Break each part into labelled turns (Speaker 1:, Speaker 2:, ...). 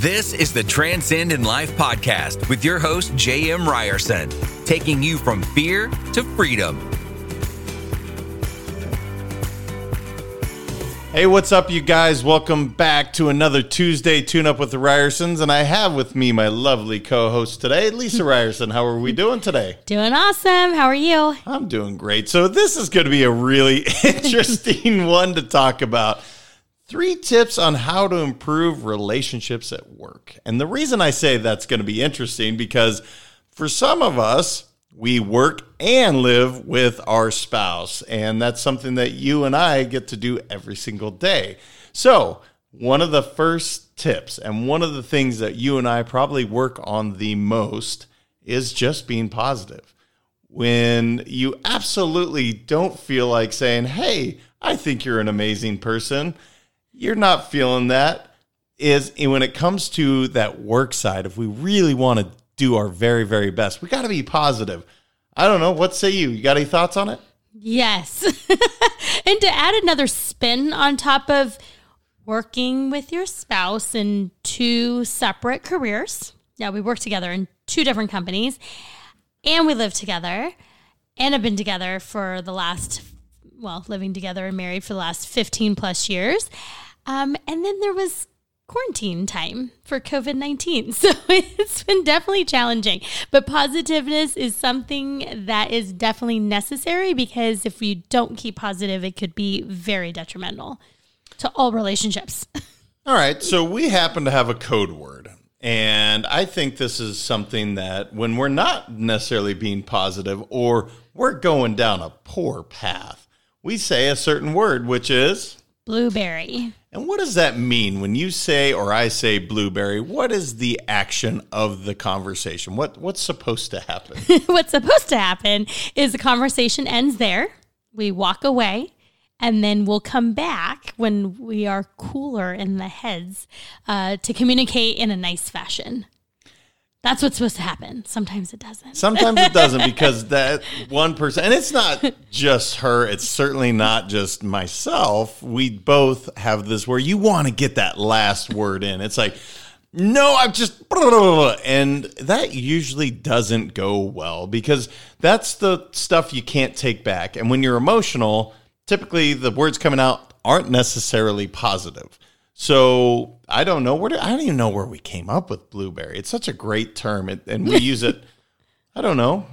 Speaker 1: This is the Transcend in Life podcast with your host, J.M. Ryerson, taking you from fear to freedom.
Speaker 2: Hey, what's up, you guys? Welcome back to another Tuesday Tune Up with the Ryersons. And I have with me my lovely co host today, Lisa Ryerson. How are we doing today?
Speaker 3: Doing awesome. How are you?
Speaker 2: I'm doing great. So, this is going to be a really interesting one to talk about. Three tips on how to improve relationships at work. And the reason I say that's going to be interesting because for some of us, we work and live with our spouse. And that's something that you and I get to do every single day. So, one of the first tips and one of the things that you and I probably work on the most is just being positive. When you absolutely don't feel like saying, Hey, I think you're an amazing person, you're not feeling that. Is when it comes to that work side, if we really want to do our very, very best. We got to be positive. I don't know. What say you? You got any thoughts on it?
Speaker 3: Yes. and to add another spin on top of working with your spouse in two separate careers. Yeah, we work together in two different companies and we live together and have been together for the last, well, living together and married for the last 15 plus years. Um, and then there was quarantine time for COVID 19. So it's been definitely challenging. But positiveness is something that is definitely necessary because if you don't keep positive, it could be very detrimental to all relationships.
Speaker 2: All right. So we happen to have a code word. And I think this is something that when we're not necessarily being positive or we're going down a poor path, we say a certain word, which is
Speaker 3: blueberry.
Speaker 2: And what does that mean when you say or I say blueberry? What is the action of the conversation? What what's supposed to happen?
Speaker 3: what's supposed to happen is the conversation ends there. We walk away and then we'll come back when we are cooler in the heads uh, to communicate in a nice fashion. That's what's supposed to happen. Sometimes it doesn't.
Speaker 2: Sometimes it doesn't because that one person, and it's not just her, it's certainly not just myself. We both have this where you want to get that last word in. It's like, no, I'm just, and that usually doesn't go well because that's the stuff you can't take back. And when you're emotional, typically the words coming out aren't necessarily positive. So I don't know where to, I don't even know where we came up with blueberry. It's such a great term, it, and we use it. I don't know,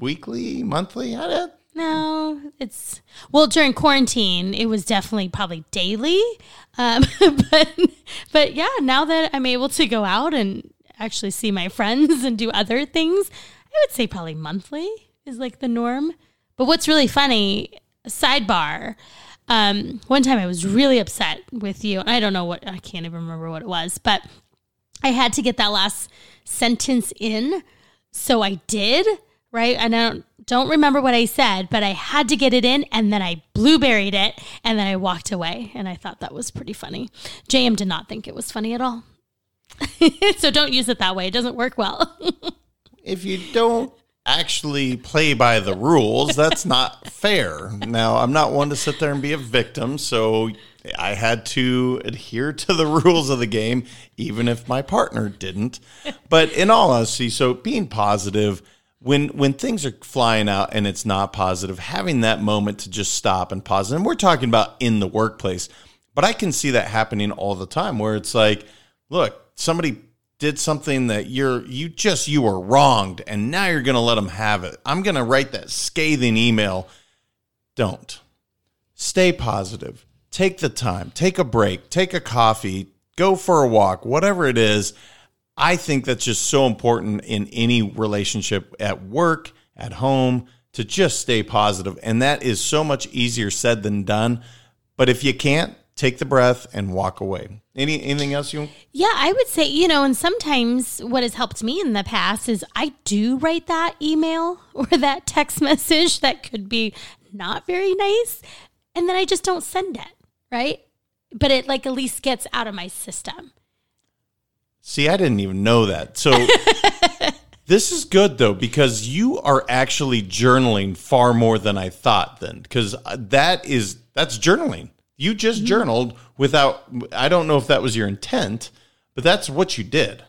Speaker 2: weekly, monthly. I
Speaker 3: no, it's well during quarantine. It was definitely probably daily, um, but but yeah. Now that I'm able to go out and actually see my friends and do other things, I would say probably monthly is like the norm. But what's really funny, sidebar, um, one time I was really upset with you. I don't know what, I can't even remember what it was, but I had to get that last sentence in. So I did, right? And I don't, don't remember what I said, but I had to get it in and then I blueberried it and then I walked away. And I thought that was pretty funny. JM did not think it was funny at all. so don't use it that way. It doesn't work well.
Speaker 2: if you don't actually play by the rules, that's not fair. Now, I'm not one to sit there and be a victim, so I had to adhere to the rules of the game, even if my partner didn't. But in all honesty, so being positive when when things are flying out and it's not positive, having that moment to just stop and pause. And we're talking about in the workplace, but I can see that happening all the time where it's like, look, somebody did something that you're you just you were wronged and now you're going to let them have it. I'm going to write that scathing email. Don't. Stay positive. Take the time. Take a break. Take a coffee. Go for a walk. Whatever it is. I think that's just so important in any relationship at work, at home, to just stay positive. And that is so much easier said than done. But if you can't, take the breath and walk away. Any anything else you?
Speaker 3: Yeah, I would say you know, and sometimes what has helped me in the past is I do write that email or that text message that could be not very nice, and then I just don't send it, right? But it like at least gets out of my system.
Speaker 2: See, I didn't even know that. So this is good though because you are actually journaling far more than I thought. Then because uh, that is that's journaling. You just mm-hmm. journaled without, I don't know if that was your intent, but that's what you did.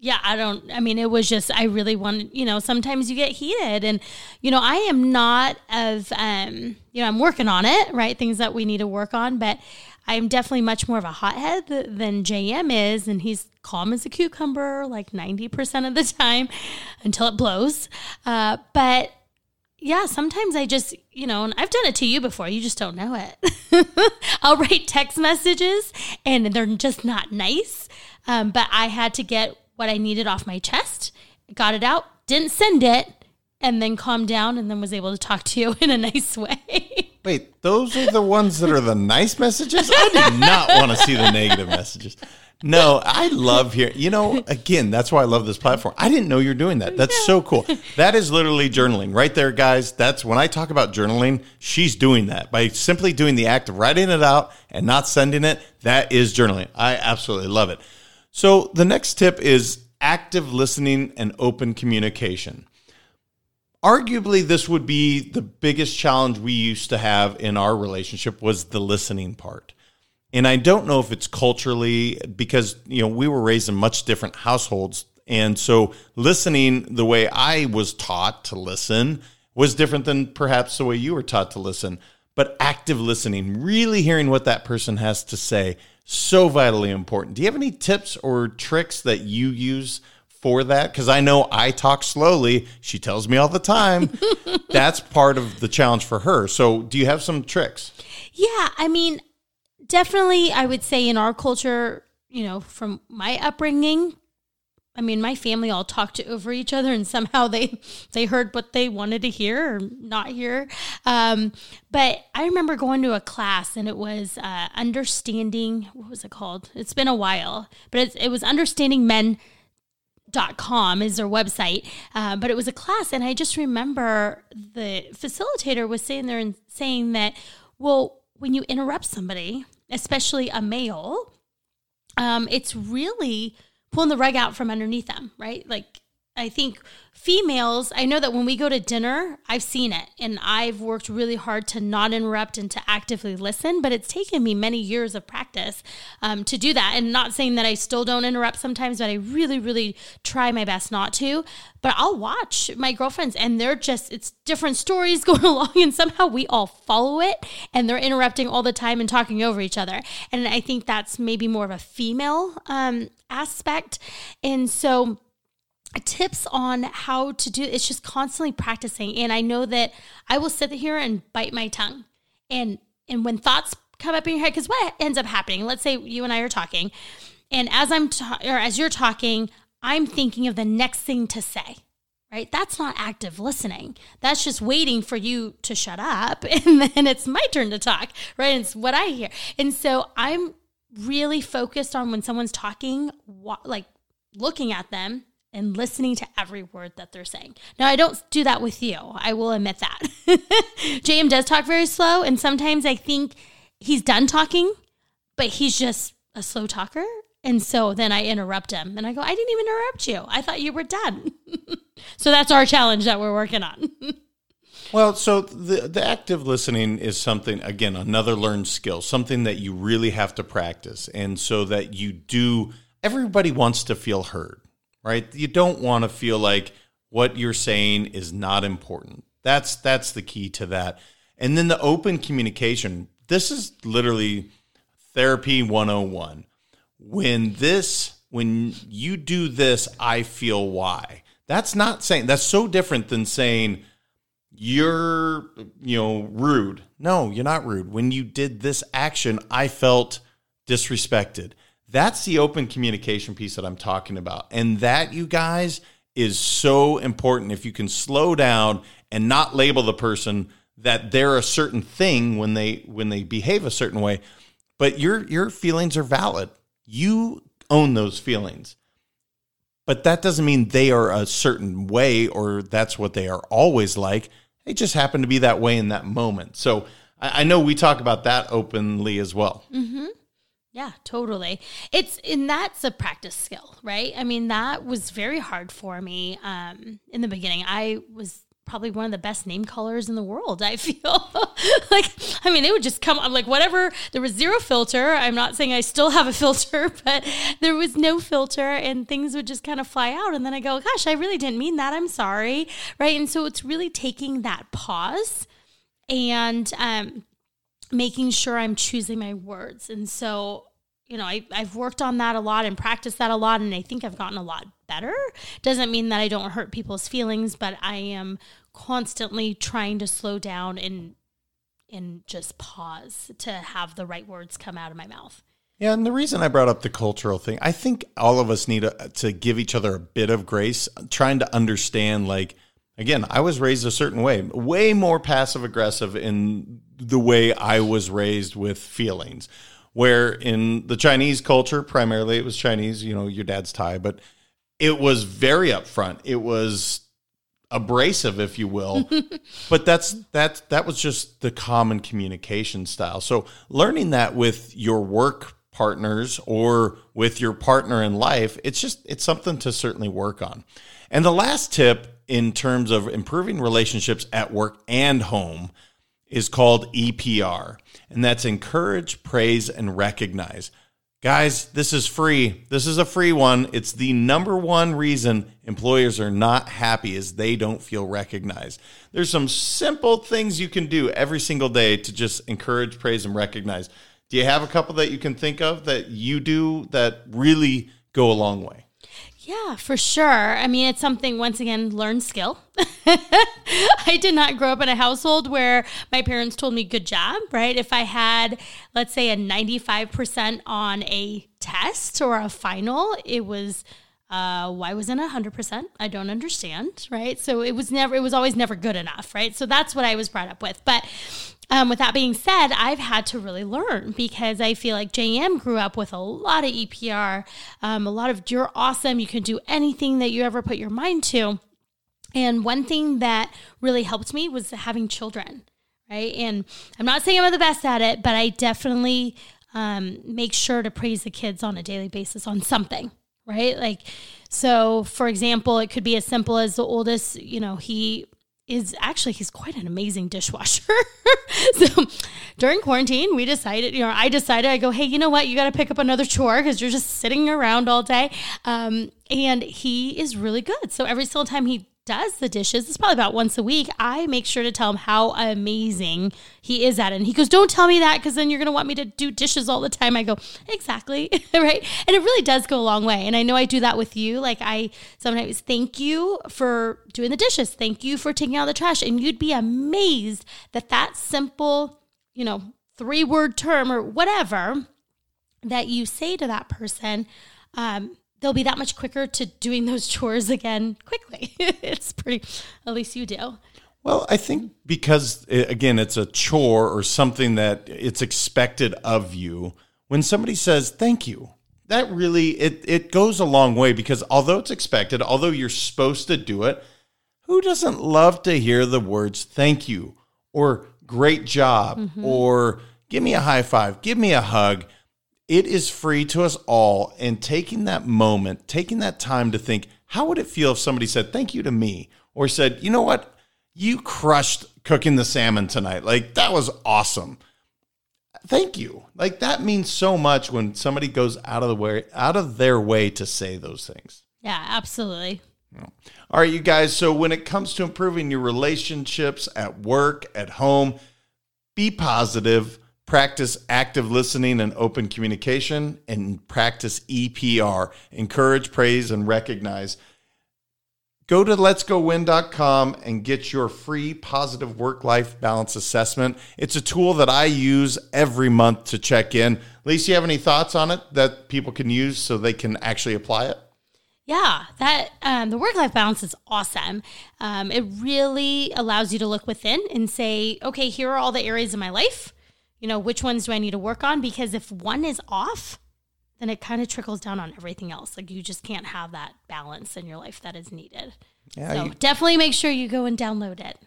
Speaker 3: yeah, I don't, I mean, it was just, I really wanted, you know, sometimes you get heated and, you know, I am not of, um, you know, I'm working on it, right? Things that we need to work on, but I'm definitely much more of a hothead th- than JM is. And he's calm as a cucumber, like 90% of the time until it blows. Uh, but yeah, sometimes I just, you know, and I've done it to you before, you just don't know it. I'll write text messages and they're just not nice. Um, but I had to get what I needed off my chest, got it out, didn't send it, and then calmed down and then was able to talk to you in a nice way.
Speaker 2: Wait, those are the ones that are the nice messages? I do not want to see the negative messages. No, I love hearing. You know, again, that's why I love this platform. I didn't know you're doing that. That's so cool. That is literally journaling right there, guys. That's when I talk about journaling, she's doing that by simply doing the act of writing it out and not sending it. That is journaling. I absolutely love it. So the next tip is active listening and open communication arguably this would be the biggest challenge we used to have in our relationship was the listening part and i don't know if it's culturally because you know we were raised in much different households and so listening the way i was taught to listen was different than perhaps the way you were taught to listen but active listening really hearing what that person has to say so vitally important do you have any tips or tricks that you use for that because I know I talk slowly. She tells me all the time. That's part of the challenge for her. So, do you have some tricks?
Speaker 3: Yeah, I mean, definitely, I would say in our culture, you know, from my upbringing, I mean, my family all talked over each other, and somehow they they heard what they wanted to hear or not hear. Um, but I remember going to a class, and it was uh, understanding. What was it called? It's been a while, but it, it was understanding men dot com is their website uh, but it was a class and i just remember the facilitator was sitting there and saying that well when you interrupt somebody especially a male um, it's really pulling the rug out from underneath them right? Like i think females i know that when we go to dinner i've seen it and i've worked really hard to not interrupt and to actively listen but it's taken me many years of practice um, to do that. And not saying that i still don't interrupt sometimes but i really really try my best not to. But i'll watch my girlfriends and they're just it's different stories going along and somehow we all follow it and they're interrupting all the time and talking over each other. And i think that's maybe more of a female um, aspect. And so tips on how to do it's just constantly practicing. And i know that i will sit here and bite my tongue. And and when thoughts come up in your head because what ends up happening let's say you and i are talking and as i'm ta- or as you're talking i'm thinking of the next thing to say right? That's not active listening. That's just waiting for you to shut up and then it's my turn to talk right? It's what i hear. And so i'm really focused on when someone's talking like looking at them and listening to every word that they're saying. Now, I don't do that with you. I will admit that. JM does talk very slow, and sometimes I think he's done talking, but he's just a slow talker. And so then I interrupt him and I go, I didn't even interrupt you. I thought you were done. so that's our challenge that we're working on.
Speaker 2: Well, so the the active listening is something again another learned skill, something that you really have to practice, and so that you do. Everybody wants to feel heard, right? You don't want to feel like what you're saying is not important. That's that's the key to that. And then the open communication. This is literally therapy 101. When this when you do this, I feel why. That's not saying that's so different than saying you're you know rude. No, you're not rude. When you did this action, I felt disrespected. That's the open communication piece that I'm talking about. And that, you guys, is so important. If you can slow down and not label the person that they're a certain thing when they when they behave a certain way, but your your feelings are valid. You own those feelings. But that doesn't mean they are a certain way or that's what they are always like. They just happen to be that way in that moment. So I, I know we talk about that openly as well. Mm-hmm.
Speaker 3: Yeah, totally. It's and that's a practice skill, right? I mean, that was very hard for me um, in the beginning. I was probably one of the best name callers in the world. I feel like, I mean, they would just come. I'm like, whatever. There was zero filter. I'm not saying I still have a filter, but there was no filter, and things would just kind of fly out. And then I go, gosh, I really didn't mean that. I'm sorry, right? And so it's really taking that pause and um, making sure I'm choosing my words. And so you know, I, I've worked on that a lot and practiced that a lot, and I think I've gotten a lot better. Doesn't mean that I don't hurt people's feelings, but I am constantly trying to slow down and and just pause to have the right words come out of my mouth.
Speaker 2: Yeah, and the reason I brought up the cultural thing, I think all of us need a, to give each other a bit of grace, trying to understand. Like, again, I was raised a certain way, way more passive aggressive in the way I was raised with feelings where in the Chinese culture, primarily it was Chinese, you know, your dad's Thai, but it was very upfront. It was abrasive, if you will. but that's that that was just the common communication style. So learning that with your work partners or with your partner in life, it's just it's something to certainly work on. And the last tip in terms of improving relationships at work and home is called EPR, and that's encourage, praise, and recognize. Guys, this is free. This is a free one. It's the number one reason employers are not happy is they don't feel recognized. There's some simple things you can do every single day to just encourage, praise, and recognize. Do you have a couple that you can think of that you do that really go a long way?
Speaker 3: Yeah, for sure. I mean, it's something, once again, learned skill. I did not grow up in a household where my parents told me, good job, right? If I had, let's say, a 95% on a test or a final, it was, uh, why wasn't it 100%? I don't understand, right? So it was never, it was always never good enough, right? So that's what I was brought up with. But um, with that being said, I've had to really learn because I feel like JM grew up with a lot of EPR, um, a lot of you're awesome, you can do anything that you ever put your mind to. And one thing that really helped me was having children, right? And I'm not saying I'm the best at it, but I definitely um, make sure to praise the kids on a daily basis on something, right? Like, so for example, it could be as simple as the oldest, you know, he is actually he's quite an amazing dishwasher. so during quarantine, we decided, you know, I decided I go, hey, you know what, you got to pick up another chore because you're just sitting around all day. Um, and he is really good. So every single time he does the dishes, it's probably about once a week, I make sure to tell him how amazing he is at it. And he goes, Don't tell me that because then you're going to want me to do dishes all the time. I go, Exactly. right. And it really does go a long way. And I know I do that with you. Like, I sometimes thank you for doing the dishes, thank you for taking out the trash. And you'd be amazed that that simple, you know, three word term or whatever that you say to that person, um, they'll be that much quicker to doing those chores again quickly. it's pretty, at least you do.
Speaker 2: Well, I think because again, it's a chore or something that it's expected of you. When somebody says thank you, that really it it goes a long way because although it's expected, although you're supposed to do it, who doesn't love to hear the words thank you or great job mm-hmm. or give me a high five, give me a hug? It is free to us all. And taking that moment, taking that time to think, how would it feel if somebody said thank you to me or said, you know what? You crushed cooking the salmon tonight. Like, that was awesome. Thank you. Like, that means so much when somebody goes out of the way, out of their way to say those things.
Speaker 3: Yeah, absolutely.
Speaker 2: All right, you guys. So, when it comes to improving your relationships at work, at home, be positive practice active listening and open communication, and practice EPR encourage, praise, and recognize. Go to letsgowin.com and get your free positive work life balance assessment. It's a tool that I use every month to check in. Lisa, you have any thoughts on it that people can use so they can actually apply it?
Speaker 3: Yeah, that um, the work life balance is awesome. Um, it really allows you to look within and say, okay, here are all the areas of my life you know, which ones do I need to work on? Because if one is off, then it kind of trickles down on everything else. Like you just can't have that balance in your life that is needed. Yeah, so you, definitely make sure you go and download it.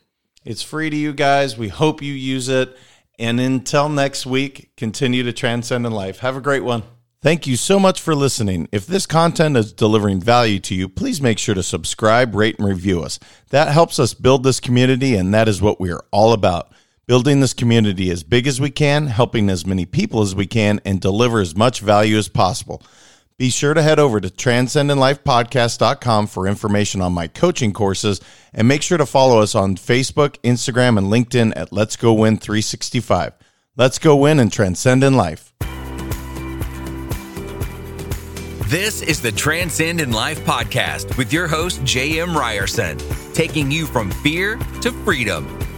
Speaker 2: It's free to you guys. We hope you use it. And until next week, continue to transcend in life. Have a great one. Thank you so much for listening. If this content is delivering value to you, please make sure to subscribe, rate, and review us. That helps us build this community, and that is what we are all about building this community as big as we can, helping as many people as we can, and deliver as much value as possible. Be sure to head over to transcendinlifepodcast.com for information on my coaching courses and make sure to follow us on Facebook, Instagram, and LinkedIn at Let's Go Win 365. Let's go win and transcend in life.
Speaker 1: This is the Transcend in Life podcast with your host, J.M. Ryerson, taking you from fear to freedom.